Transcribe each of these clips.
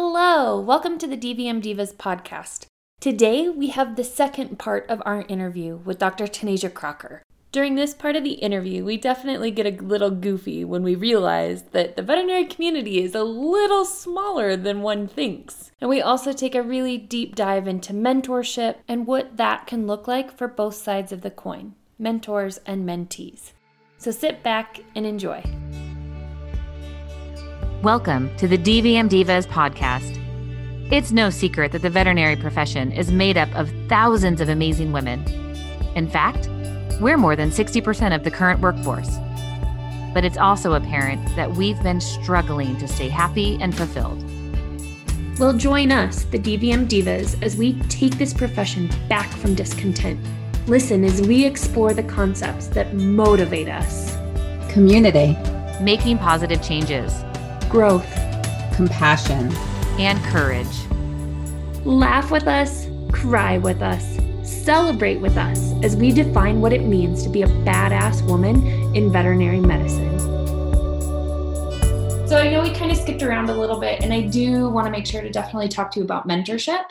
Hello, welcome to the DVM Divas podcast. Today we have the second part of our interview with Dr. Tanasia Crocker. During this part of the interview, we definitely get a little goofy when we realize that the veterinary community is a little smaller than one thinks. And we also take a really deep dive into mentorship and what that can look like for both sides of the coin mentors and mentees. So sit back and enjoy. Welcome to the DVM Divas podcast. It's no secret that the veterinary profession is made up of thousands of amazing women. In fact, we're more than 60% of the current workforce. But it's also apparent that we've been struggling to stay happy and fulfilled. Well, join us, the DVM Divas, as we take this profession back from discontent. Listen as we explore the concepts that motivate us community, making positive changes, growth, compassion, and courage. Laugh with us, cry with us, celebrate with us as we define what it means to be a badass woman in veterinary medicine. So, I know we kind of skipped around a little bit, and I do want to make sure to definitely talk to you about mentorship.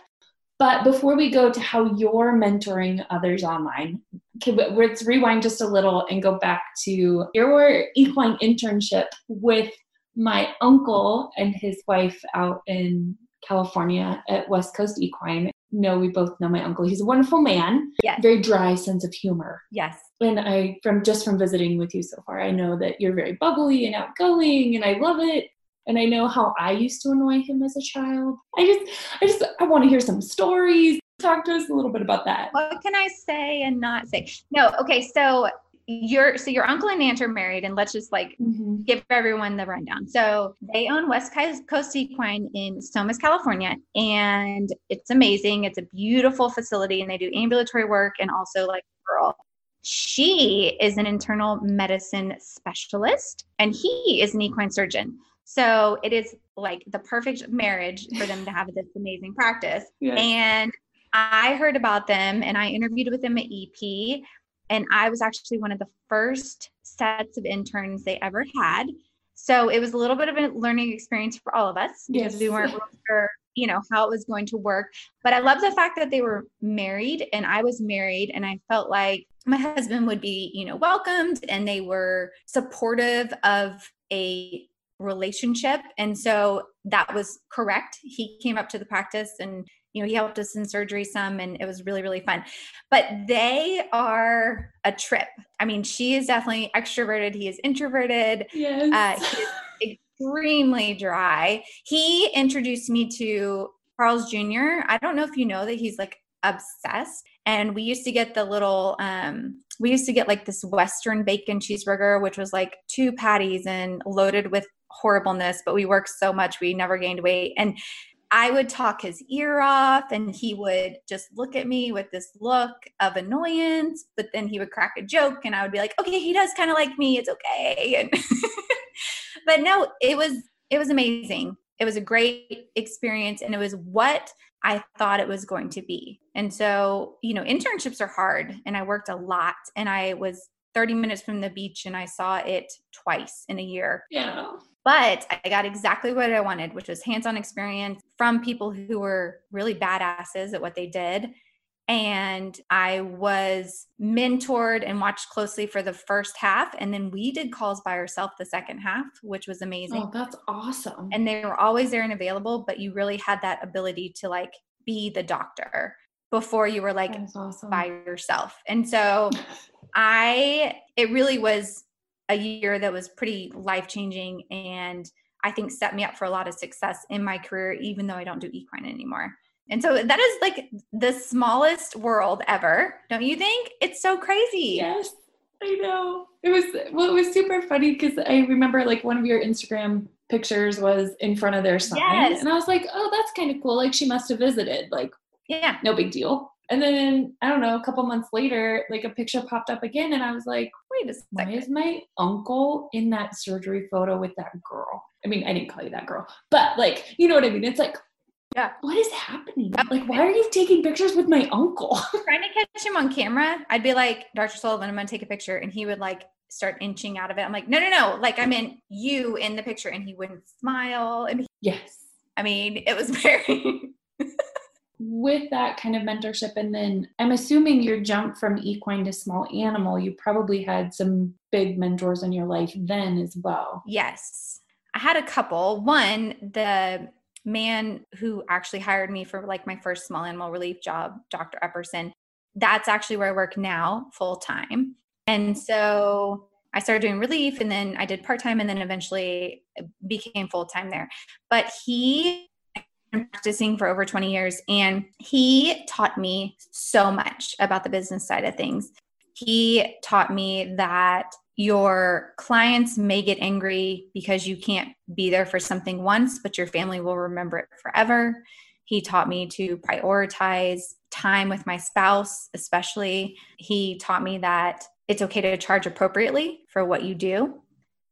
But before we go to how you're mentoring others online, let's rewind just a little and go back to your equine internship with my uncle and his wife out in California at West Coast Equine. No, we both know my uncle. He's a wonderful man. Yes. Very dry sense of humor. Yes. And I, from just from visiting with you so far, I know that you're very bubbly and outgoing, and I love it. And I know how I used to annoy him as a child. I just, I just, I want to hear some stories. Talk to us a little bit about that. What can I say and not say? No. Okay. So your so your uncle and aunt are married and let's just like mm-hmm. give everyone the rundown. So they own west coast equine in Somis california and it's amazing. It's a beautiful facility and they do ambulatory work and also like girl. She is an internal medicine specialist and he is an equine surgeon. So it is like the perfect marriage for them to have this amazing practice. Yes. and I heard about them and I interviewed with them at EP and I was actually one of the first sets of interns they ever had. So it was a little bit of a learning experience for all of us because yes. we weren't sure, you know, how it was going to work. But I love the fact that they were married and I was married and I felt like my husband would be, you know, welcomed and they were supportive of a relationship. And so that was correct. He came up to the practice and you know, he helped us in surgery some and it was really, really fun. But they are a trip. I mean, she is definitely extroverted. He is introverted. Yes. Uh, he is extremely dry. He introduced me to Carl's Jr. I don't know if you know that he's like obsessed. And we used to get the little, um, we used to get like this Western bacon cheeseburger, which was like two patties and loaded with horribleness, but we worked so much we never gained weight. And I would talk his ear off and he would just look at me with this look of annoyance, but then he would crack a joke and I would be like, okay, he does kind of like me. It's okay. And but no, it was it was amazing. It was a great experience and it was what I thought it was going to be. And so, you know, internships are hard and I worked a lot and I was 30 minutes from the beach and I saw it twice in a year. Yeah. But I got exactly what I wanted, which was hands on experience from people who were really badasses at what they did. And I was mentored and watched closely for the first half. And then we did calls by ourselves the second half, which was amazing. Oh, that's awesome. And they were always there and available, but you really had that ability to like be the doctor before you were like awesome. by yourself. And so I, it really was a year that was pretty life changing and I think set me up for a lot of success in my career, even though I don't do equine anymore. And so that is like the smallest world ever, don't you think? It's so crazy. Yes, I know. It was well, it was super funny because I remember like one of your Instagram pictures was in front of their sign, yes. and I was like, oh, that's kind of cool. Like she must have visited. Like, yeah, no big deal. And then I don't know, a couple months later, like a picture popped up again, and I was like, wait a second. Why is my uncle in that surgery photo with that girl? I mean, I didn't call you that girl, but like, you know what I mean? It's like, yeah. What is happening? Like, why are you taking pictures with my uncle? Trying to catch him on camera, I'd be like, Dr. Sullivan, I'm gonna take a picture. And he would like start inching out of it. I'm like, no, no, no. Like I'm in you in the picture. And he wouldn't smile. And he- yes. I mean, it was very. With that kind of mentorship, and then I'm assuming your jump from equine to small animal, you probably had some big mentors in your life then as well. Yes. I had a couple. One, the man who actually hired me for like my first small animal relief job, Dr. Epperson, that's actually where I work now full time. And so I started doing relief and then I did part time and then eventually became full time there. But he been practicing for over 20 years and he taught me so much about the business side of things. He taught me that your clients may get angry because you can't be there for something once, but your family will remember it forever. He taught me to prioritize time with my spouse, especially. He taught me that it's okay to charge appropriately for what you do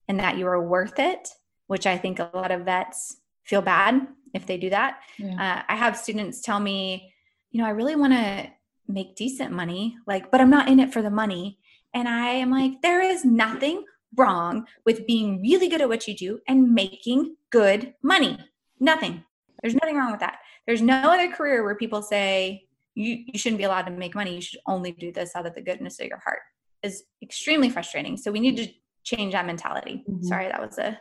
and that you are worth it, which I think a lot of vets feel bad if they do that. Yeah. Uh, I have students tell me, you know, I really want to make decent money, like, but I'm not in it for the money. And I am like, there is nothing wrong with being really good at what you do and making good money. Nothing. There's nothing wrong with that. There's no other career where people say you, you shouldn't be allowed to make money. You should only do this out of the goodness of your heart is extremely frustrating. So we need to change that mentality. Mm-hmm. Sorry, that was a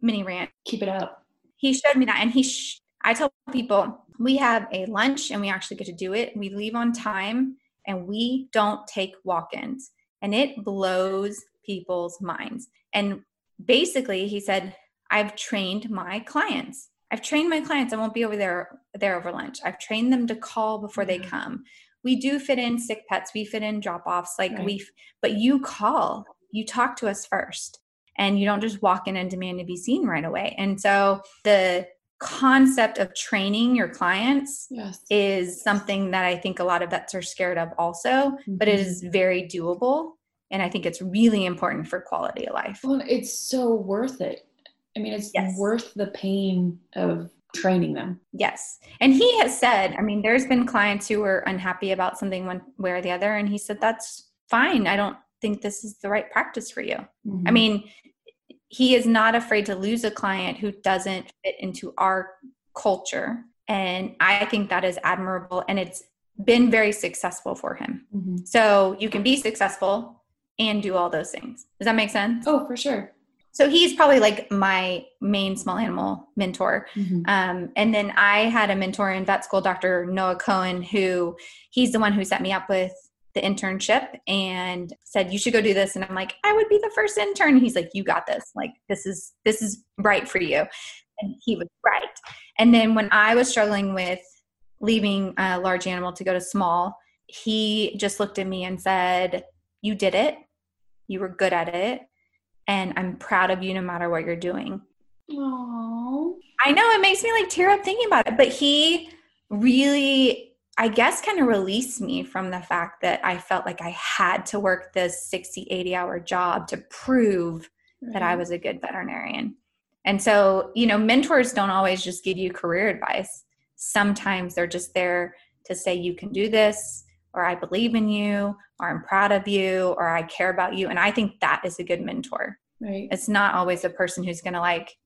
mini rant. Keep it up. He showed me that, and he. Sh- I tell people we have a lunch, and we actually get to do it. We leave on time, and we don't take walk-ins, and it blows people's minds. And basically, he said, "I've trained my clients." I've trained my clients. I won't be over there there over lunch. I've trained them to call before mm-hmm. they come we do fit in sick pets we fit in drop offs like right. we but you call you talk to us first and you don't just walk in and demand to be seen right away and so the concept of training your clients yes. is something that i think a lot of vets are scared of also mm-hmm. but it is mm-hmm. very doable and i think it's really important for quality of life well it's so worth it i mean it's yes. worth the pain of training them. Yes. And he has said, I mean, there's been clients who were unhappy about something one way or the other. And he said, that's fine. I don't think this is the right practice for you. Mm-hmm. I mean, he is not afraid to lose a client who doesn't fit into our culture. And I think that is admirable. And it's been very successful for him. Mm-hmm. So you can be successful and do all those things. Does that make sense? Oh, for sure so he's probably like my main small animal mentor mm-hmm. um, and then i had a mentor in vet school dr noah cohen who he's the one who set me up with the internship and said you should go do this. And i'm like i would be the first intern. He's like you got this. Like this is this is right for you. And he was right. And then when i was struggling with leaving a large animal to go to small he just looked at me and said you did it. You were good at it. And I'm proud of you no matter what you're doing. Aww. I know it makes me like tear up thinking about it, but he really, I guess, kind of released me from the fact that I felt like I had to work this 60, 80 hour job to prove right. that I was a good veterinarian. And so, you know, mentors don't always just give you career advice. Sometimes they're just there to say, you can do this, or I believe in you, or I'm proud of you, or I care about you. And I think that is a good mentor. Right. It's not always a person who's going to like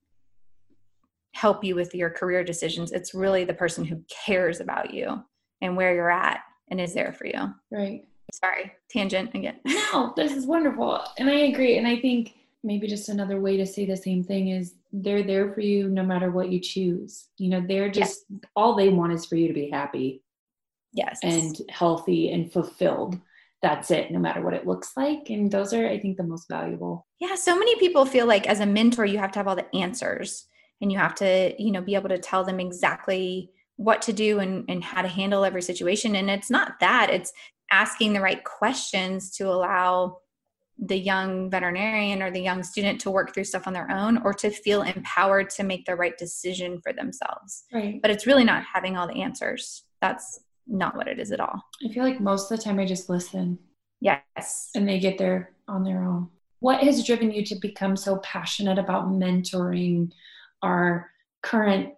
help you with your career decisions. It's really the person who cares about you and where you're at and is there for you. Right. Sorry, tangent again. No, this is wonderful. And I agree. And I think maybe just another way to say the same thing is they're there for you no matter what you choose. You know, they're just yes. all they want is for you to be happy. Yes. And healthy and fulfilled. That's it, no matter what it looks like. And those are, I think, the most valuable. Yeah. So many people feel like as a mentor, you have to have all the answers and you have to, you know, be able to tell them exactly what to do and, and how to handle every situation. And it's not that, it's asking the right questions to allow the young veterinarian or the young student to work through stuff on their own or to feel empowered to make the right decision for themselves. Right. But it's really not having all the answers. That's not what it is at all. I feel like most of the time I just listen. Yes. And they get there on their own. What has driven you to become so passionate about mentoring our current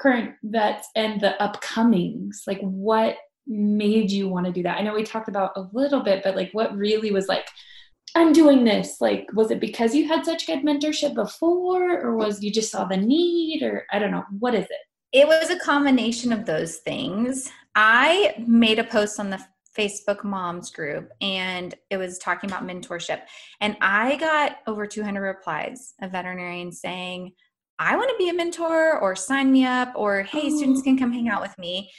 current vets and the upcomings? Like what made you want to do that? I know we talked about a little bit, but like what really was like, I'm doing this? Like, was it because you had such good mentorship before, or was you just saw the need, or I don't know, what is it? It was a combination of those things. I made a post on the Facebook moms group and it was talking about mentorship. And I got over 200 replies of veterinarians saying, I want to be a mentor or sign me up or hey, oh. students can come hang out with me.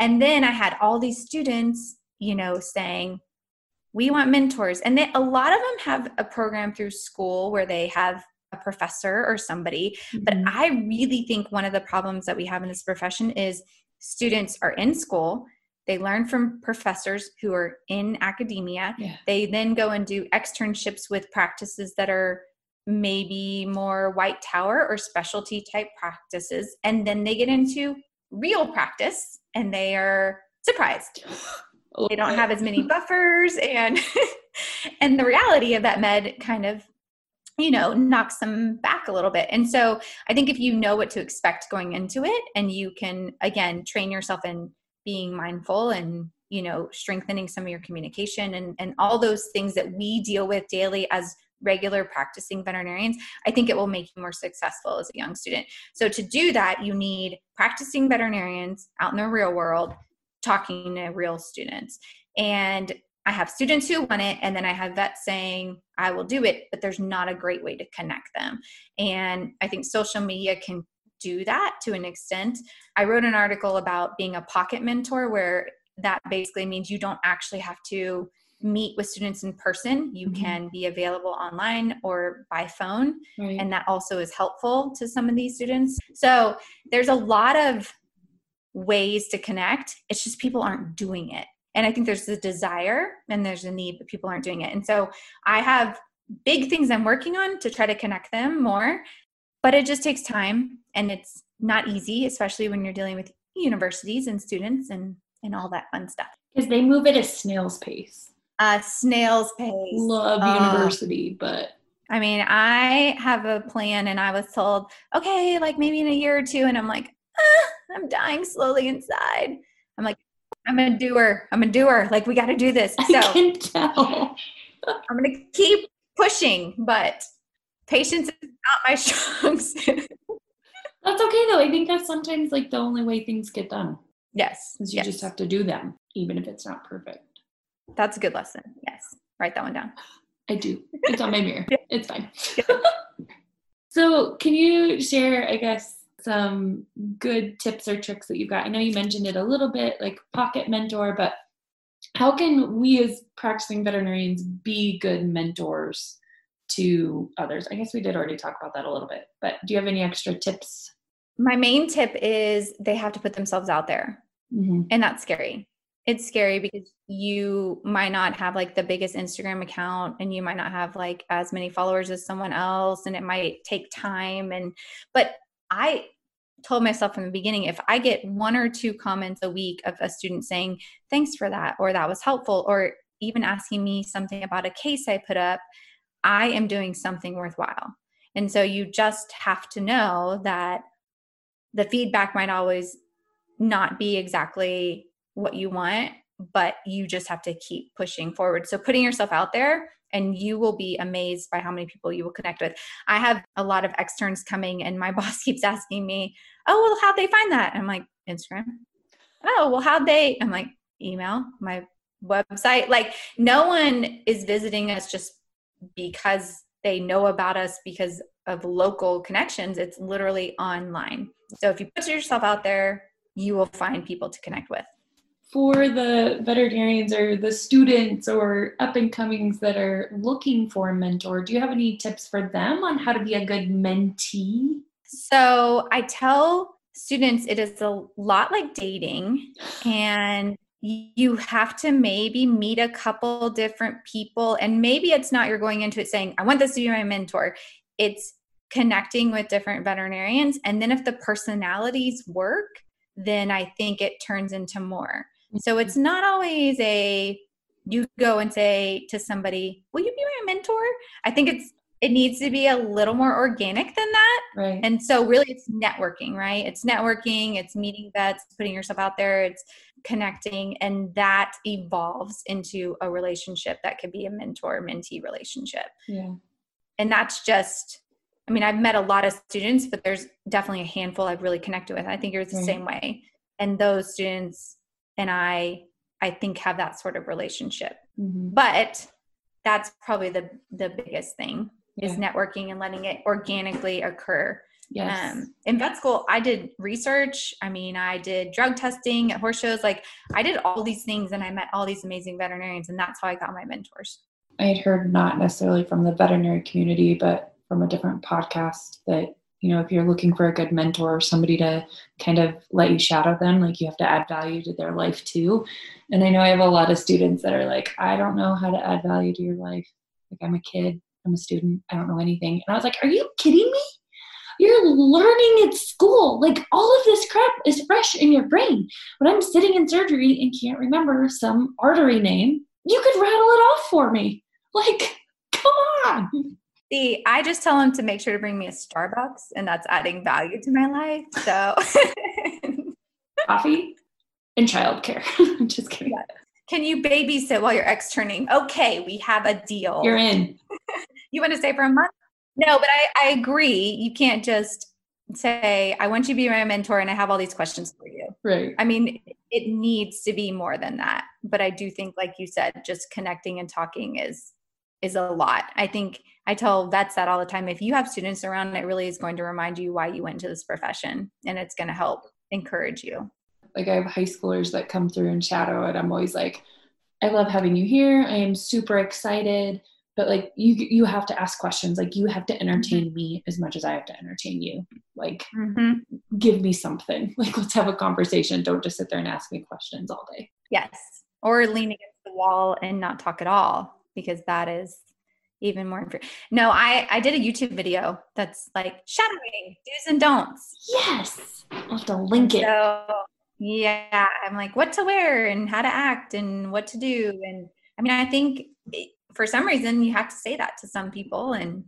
And then I had all these students, you know, saying, we want mentors. And they, a lot of them have a program through school where they have a professor or somebody. Mm-hmm. But I really think one of the problems that we have in this profession is students are in school they learn from professors who are in academia. Yeah. They then go and do externships with practices that are maybe more white tower or specialty type practices. And then they get into real practice and they are surprised. Oh, they don't have as many buffers and and the reality of that med kind of you know knocks them back a little bit and so i think if you know what to expect going into it and you can again train yourself in being mindful and you know strengthening some of your communication and and all those things that we deal with daily as regular practicing veterinarians i think it will make you more successful as a young student. So to do that you need practicing veterinarians out in the real world talking to real students. And i have students who want it and then i have vets saying i will do it but there's not a great way to connect them. And i think social media can do that to an extent. I wrote an article about being a pocket mentor where that basically means you don't actually have to meet with students in person. You mm-hmm. can be available online or by phone. Right. And that also is helpful to some of these students. So there's a lot of ways to connect. It's just people aren't doing it. And I think there's a desire and there's a need, but people aren't doing it. And so I have big things I'm working on to try to connect them more but it just takes time and it's not easy especially when you're dealing with universities and students and and all that fun stuff because they move at a snail's pace uh snail's pace love uh, university but i mean i have a plan and i was told okay like maybe in a year or two and i'm like ah, i'm dying slowly inside i'm like i'm a doer i'm a doer like we got to do this so I can tell. i'm gonna keep pushing but patience is not my strong suit. That's okay though. I think that's sometimes like the only way things get done. Yes. Is you yes. just have to do them, even if it's not perfect. That's a good lesson. Yes. Write that one down. I do. It's on my mirror. yeah. It's fine. so can you share, I guess, some good tips or tricks that you've got? I know you mentioned it a little bit, like pocket mentor, but how can we as practicing veterinarians be good mentors to others? I guess we did already talk about that a little bit, but do you have any extra tips? My main tip is they have to put themselves out there. Mm-hmm. And that's scary. It's scary because you might not have like the biggest Instagram account and you might not have like as many followers as someone else and it might take time and but I told myself from the beginning if I get one or two comments a week of a student saying thanks for that or that was helpful or even asking me something about a case I put up I am doing something worthwhile. And so you just have to know that the feedback might always not be exactly what you want, but you just have to keep pushing forward. So putting yourself out there and you will be amazed by how many people you will connect with. I have a lot of externs coming and my boss keeps asking me, "Oh, well how'd they find that?" I'm like, "Instagram." "Oh, well how'd they?" I'm like, "Email, my website." Like no one is visiting us just because they know about us because of local connections. It's literally online. So if you put yourself out there, you will find people to connect with. For the veterinarians or the students or up and comings that are looking for a mentor, do you have any tips for them on how to be a good mentee? So I tell students it is a lot like dating and you have to maybe meet a couple different people and maybe it's not you're going into it saying i want this to be my mentor it's connecting with different veterinarians and then if the personalities work then i think it turns into more so it's not always a you go and say to somebody will you be my mentor i think it's it needs to be a little more organic than that. Right. And so really it's networking, right? It's networking, it's meeting vets, putting yourself out there, it's connecting and that evolves into a relationship that could be a mentor mentee relationship yeah and that's just i mean i've met a lot of students but there's definitely a handful i've really connected with i think you're the right. same way and those students and i i think have that sort of relationship mm-hmm. but that's probably the the biggest thing yeah. is networking and letting it organically occur Yes. Um, in vet school, I did research. I mean, I did drug testing at horse shows. Like, I did all these things and I met all these amazing veterinarians, and that's how I got my mentors. I had heard not necessarily from the veterinary community, but from a different podcast that, you know, if you're looking for a good mentor or somebody to kind of let you shadow them, like you have to add value to their life too. And I know I have a lot of students that are like, I don't know how to add value to your life. Like, I'm a kid, I'm a student, I don't know anything. And I was like, Are you kidding me? You're learning at school. Like all of this crap is fresh in your brain. When I'm sitting in surgery and can't remember some artery name, you could rattle it off for me. Like, come on. See, I just tell him to make sure to bring me a Starbucks, and that's adding value to my life. So, coffee and childcare. I'm just kidding. Can you babysit while you're externing? Okay, we have a deal. You're in. you want to stay for a month? No, but I, I agree. You can't just say, I want you to be my mentor and I have all these questions for you. Right. I mean, it needs to be more than that. But I do think, like you said, just connecting and talking is is a lot. I think I tell vets that all the time. If you have students around, it really is going to remind you why you went into this profession and it's going to help encourage you. Like I have high schoolers that come through and shadow and I'm always like, I love having you here. I am super excited but like you you have to ask questions like you have to entertain mm-hmm. me as much as i have to entertain you like mm-hmm. give me something like let's have a conversation don't just sit there and ask me questions all day yes or lean against the wall and not talk at all because that is even more inf- no i i did a youtube video that's like shadowing do's and don'ts. Yes. I'll have to link it. So yeah i'm like what to wear and how to act and what to do. And i mean i think for some reason you have to say that to some people and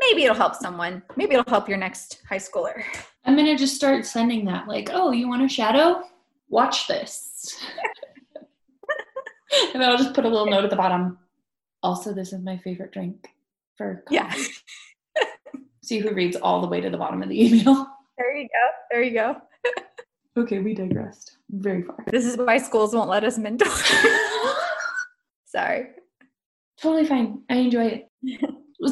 maybe it'll help someone. Maybe it'll help your next high schooler. I'm going to just start sending that like oh you want a shadow? Watch this. And then i'll just put a little note at the bottom also this is my favorite drink for coffee. yeah see who reads all the way to the bottom of the email there you go there you go okay we digressed very far this is why schools won't let us mentor sorry Totally fine. I enjoy it.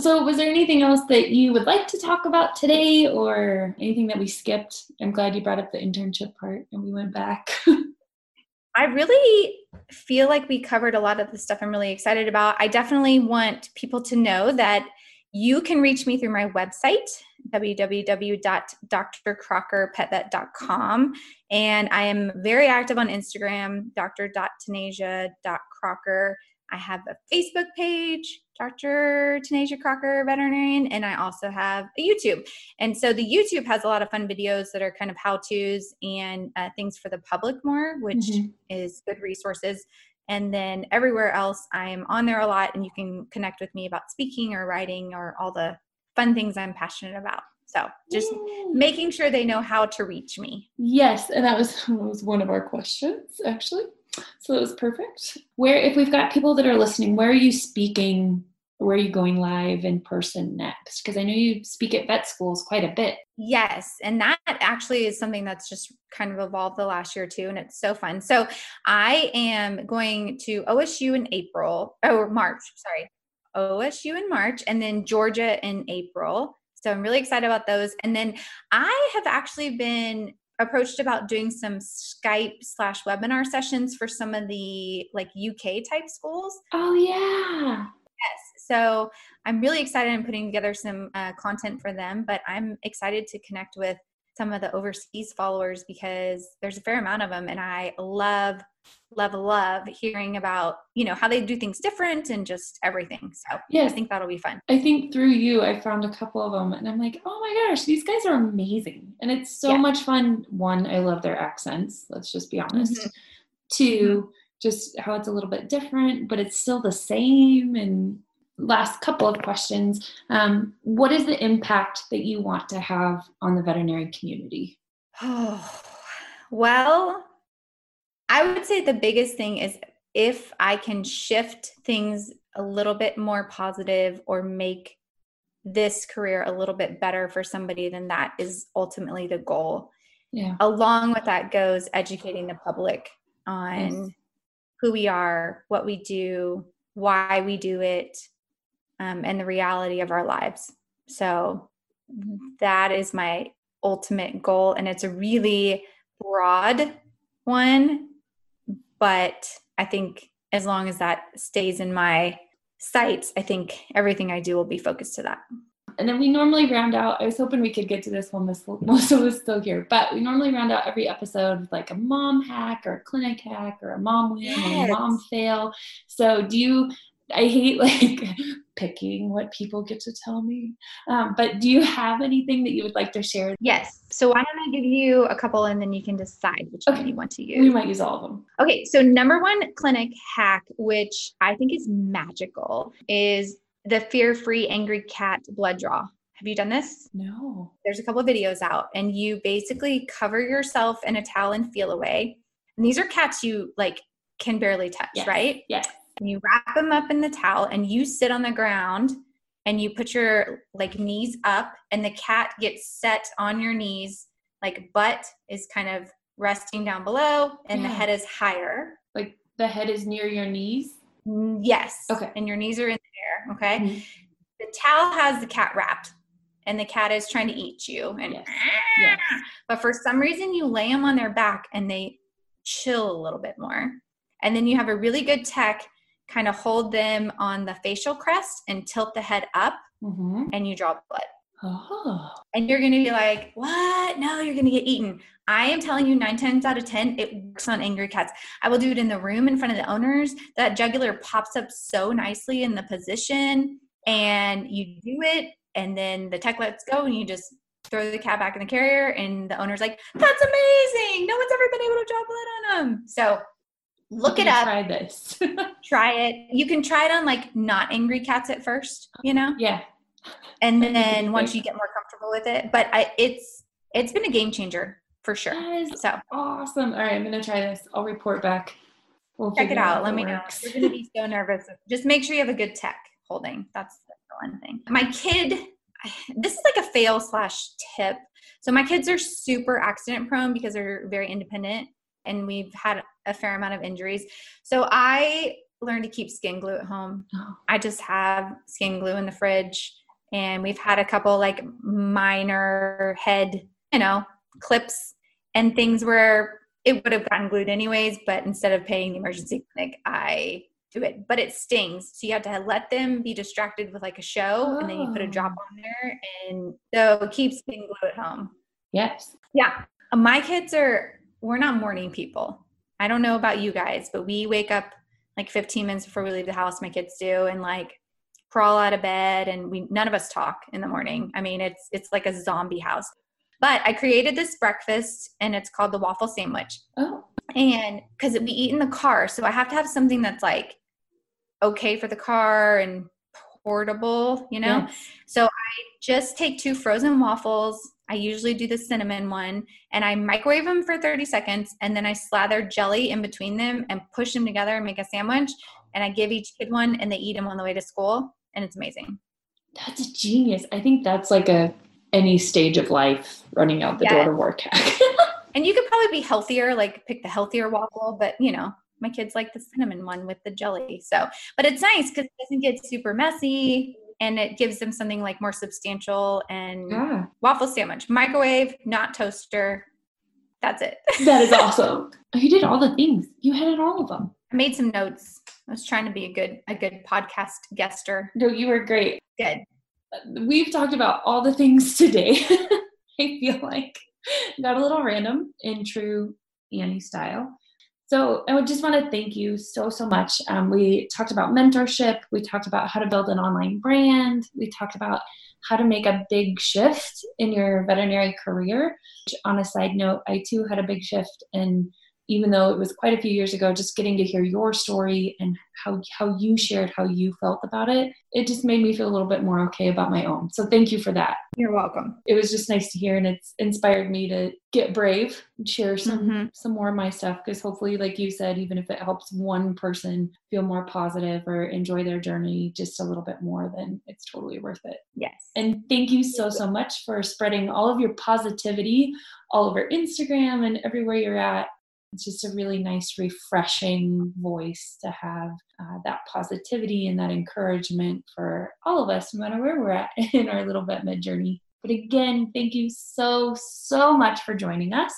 so, was there anything else that you would like to talk about today or anything that we skipped? I'm glad you brought up the internship part and we went back. I really feel like we covered a lot of the stuff I'm really excited about. I definitely want people to know that you can reach me through my website, www.drcrockerpetvet.com. And I am very active on Instagram, dr.tanasia.crocker. I have a Facebook page, Dr. Tanasia Crocker Veterinarian, and I also have a YouTube. And so the YouTube has a lot of fun videos that are kind of how to's and uh, things for the public more, which mm-hmm. is good resources. And then everywhere else, I'm on there a lot, and you can connect with me about speaking or writing or all the fun things I'm passionate about. So just Yay. making sure they know how to reach me. Yes, and that was, that was one of our questions actually. So that was perfect. Where, if we've got people that are listening, where are you speaking? Where are you going live in person next? Because I know you speak at vet schools quite a bit. Yes. And that actually is something that's just kind of evolved the last year too. And it's so fun. So I am going to OSU in April, or March, sorry, OSU in March, and then Georgia in April. So I'm really excited about those. And then I have actually been approached about doing some Skype slash webinar sessions for some of the like UK type schools. Oh yeah. Yes. So I'm really excited I'm putting together some uh, content for them, but I'm excited to connect with some of the overseas followers because there's a fair amount of them and I love love love hearing about you know how they do things different and just everything. So yeah i think that'll be fun. I think through you i found a couple of them and i'm like oh my gosh these guys are amazing. And it's so yeah. much fun. One i love their accents let's just be honest. Mm-hmm. 2 mm-hmm. just how it's a little bit different but it's still the same. And last couple of questions um, what is the impact that you want to have on the veterinary community? Oh well I would say the biggest thing is if I can shift things a little bit more positive or make this career a little bit better for somebody, then that is ultimately the goal. Yeah. Along with that goes educating the public on yes. who we are, what we do, why we do it, um, and the reality of our lives. So that is my ultimate goal. And it's a really broad one, but I think as long as that stays in my sights, I think everything I do will be focused to that. And then we normally round out. I was hoping we could get to this one. most of us still here, but we normally round out every episode with like a mom hack or a clinic hack or a mom win yes. or a mom fail. So, do you I hate like picking what people get to tell me. Um, but do you have anything that you would like to share? Yes. So why don't I give you a couple and then you can decide which okay. one you want to use. We might use all of them. Okay. So number one clinic hack, which I think is magical, is the fear-free angry cat blood draw. Have you done this? No. There's a couple of videos out and you basically cover yourself in a towel and feel away. And these are cats you like can barely touch, yes. right? Yes and you wrap them up in the towel and you sit on the ground and you put your like knees up and the cat gets set on your knees like butt is kind of resting down below and yeah. the head is higher like the head is near your knees mm, yes okay and your knees are in the air okay mm-hmm. the towel has the cat wrapped and the cat is trying to eat you and yes. yes. but for some reason you lay them on their back and they chill a little bit more and then you have a really good tech kind of hold them on the facial crest and tilt the head up mm-hmm. and you draw blood. Oh. And you're going to be like, what? No, you're going to get eaten. I am telling you, nine times out of 10, it works on angry cats. I will do it in the room in front of the owners. That jugular pops up so nicely in the position, and you do it, and then the tech lets go, and you just throw the cat back in the carrier, and the owner's like, that's amazing. No one's ever been able to draw blood on them. So look it up. Try this. try it. You can try it on like not angry cats at first, you know? Yeah. And then once you get more comfortable with it, but I, it's it's been a game changer for sure. so awesome. All right, I'm gonna try this. I'll report back. We'll check it out. Let me works. know. You're gonna be so nervous. Just make sure you have a good tech holding. That's the one thing. My kid, this is like a fail slash tip. So my kids are super accident prone because they're very independent and we've had a fair amount of injuries. So I learned to keep skin glue at home. Oh. I just have skin glue in the fridge and we've had a couple like minor head, you know, clips and things where it would have gotten glued anyways, but instead of paying the emergency clinic, I do it. But it stings. So you have to let them be distracted with like a show oh. and then you put a drop oh. on there and so keep skin glue at home. Yes. Yeah. My kids are we're not morning people. I don't know about you guys, but we wake up like 15 minutes before we leave the house, my kids do, and like crawl out of bed and we none of us talk in the morning. I mean, it's it's like a zombie house. But I created this breakfast and it's called the waffle sandwich. Oh. And cuz we eat in the car, so I have to have something that's like okay for the car and portable, you know? Yes. So I just take two frozen waffles, I usually do the cinnamon one and I microwave them for 30 seconds and then I slather jelly in between them and push them together and make a sandwich. And I give each kid one and they eat them on the way to school and it's amazing. That's a genius. I think that's like a any stage of life running out the yeah. door to work. and you could probably be healthier, like pick the healthier waffle, but you know, my kids like the cinnamon one with the jelly. So, but it's nice because it doesn't get super messy and it gives them something like more substantial and yeah. waffle sandwich. Microwave not toaster. That's it. That is awesome. You did all the things. You had it all of them. I made some notes. I was trying to be a good a good podcast guester. No you were great. Good. We've talked about all the things today. I feel like got a little random in true annie style so I would just want to thank you so, so much. Um, we talked about mentorship. We talked about how to build an online brand. We talked about how to make a big shift in your veterinary career. On a side note, I too had a big shift in even though it was quite a few years ago, just getting to hear your story and how, how you shared how you felt about it, it just made me feel a little bit more okay about my own. So thank you for that. You're welcome. It was just nice to hear and it's inspired me to get brave and share some mm-hmm. some more of my stuff because hopefully like you said even if it helps one person feel more positive or enjoy their journey just a little bit more then it's totally worth it. Yes. And thank you so so much for spreading all of your positivity all over Instagram and everywhere you're at it's just a really nice, refreshing voice to have uh, that positivity and that encouragement for all of us, no matter where we're at in our little vet med journey. But again, thank you so, so much for joining us.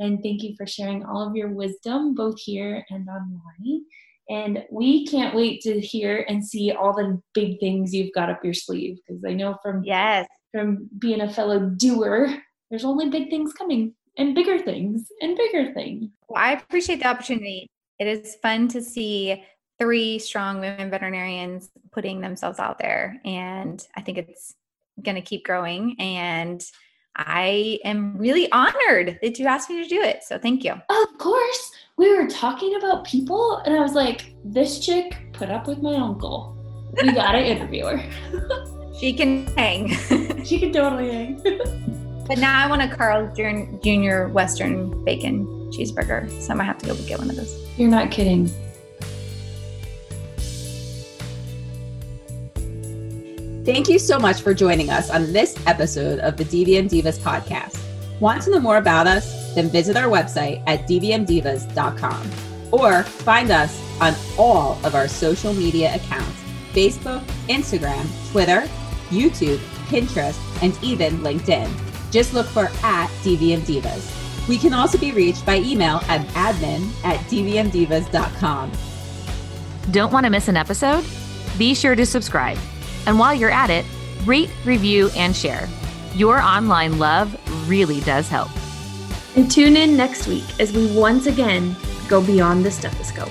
And thank you for sharing all of your wisdom, both here and online. And we can't wait to hear and see all the big things you've got up your sleeve because I know from yes from being a fellow doer, there's only big things coming and bigger things and bigger things. Well, I appreciate the opportunity. It is fun to see three strong women veterinarians putting themselves out there. And I think it's going to keep growing. And I am really honored that you asked me to do it. So thank you. Of course. We were talking about people, and I was like, this chick put up with my uncle. We got to interview her. she can hang. she can totally hang. But now I want a Carl Jr. Western bacon cheeseburger, so I might have to go get one of those. You're not kidding. Thank you so much for joining us on this episode of the DVM Divas podcast. Want to know more about us? Then visit our website at dvmdivas.com or find us on all of our social media accounts Facebook, Instagram, Twitter, YouTube, Pinterest, and even LinkedIn. Just look for at DVM Divas. We can also be reached by email at admin at dvmdivas.com. Don't want to miss an episode? Be sure to subscribe. And while you're at it, rate, review, and share. Your online love really does help. And tune in next week as we once again go beyond the stethoscope.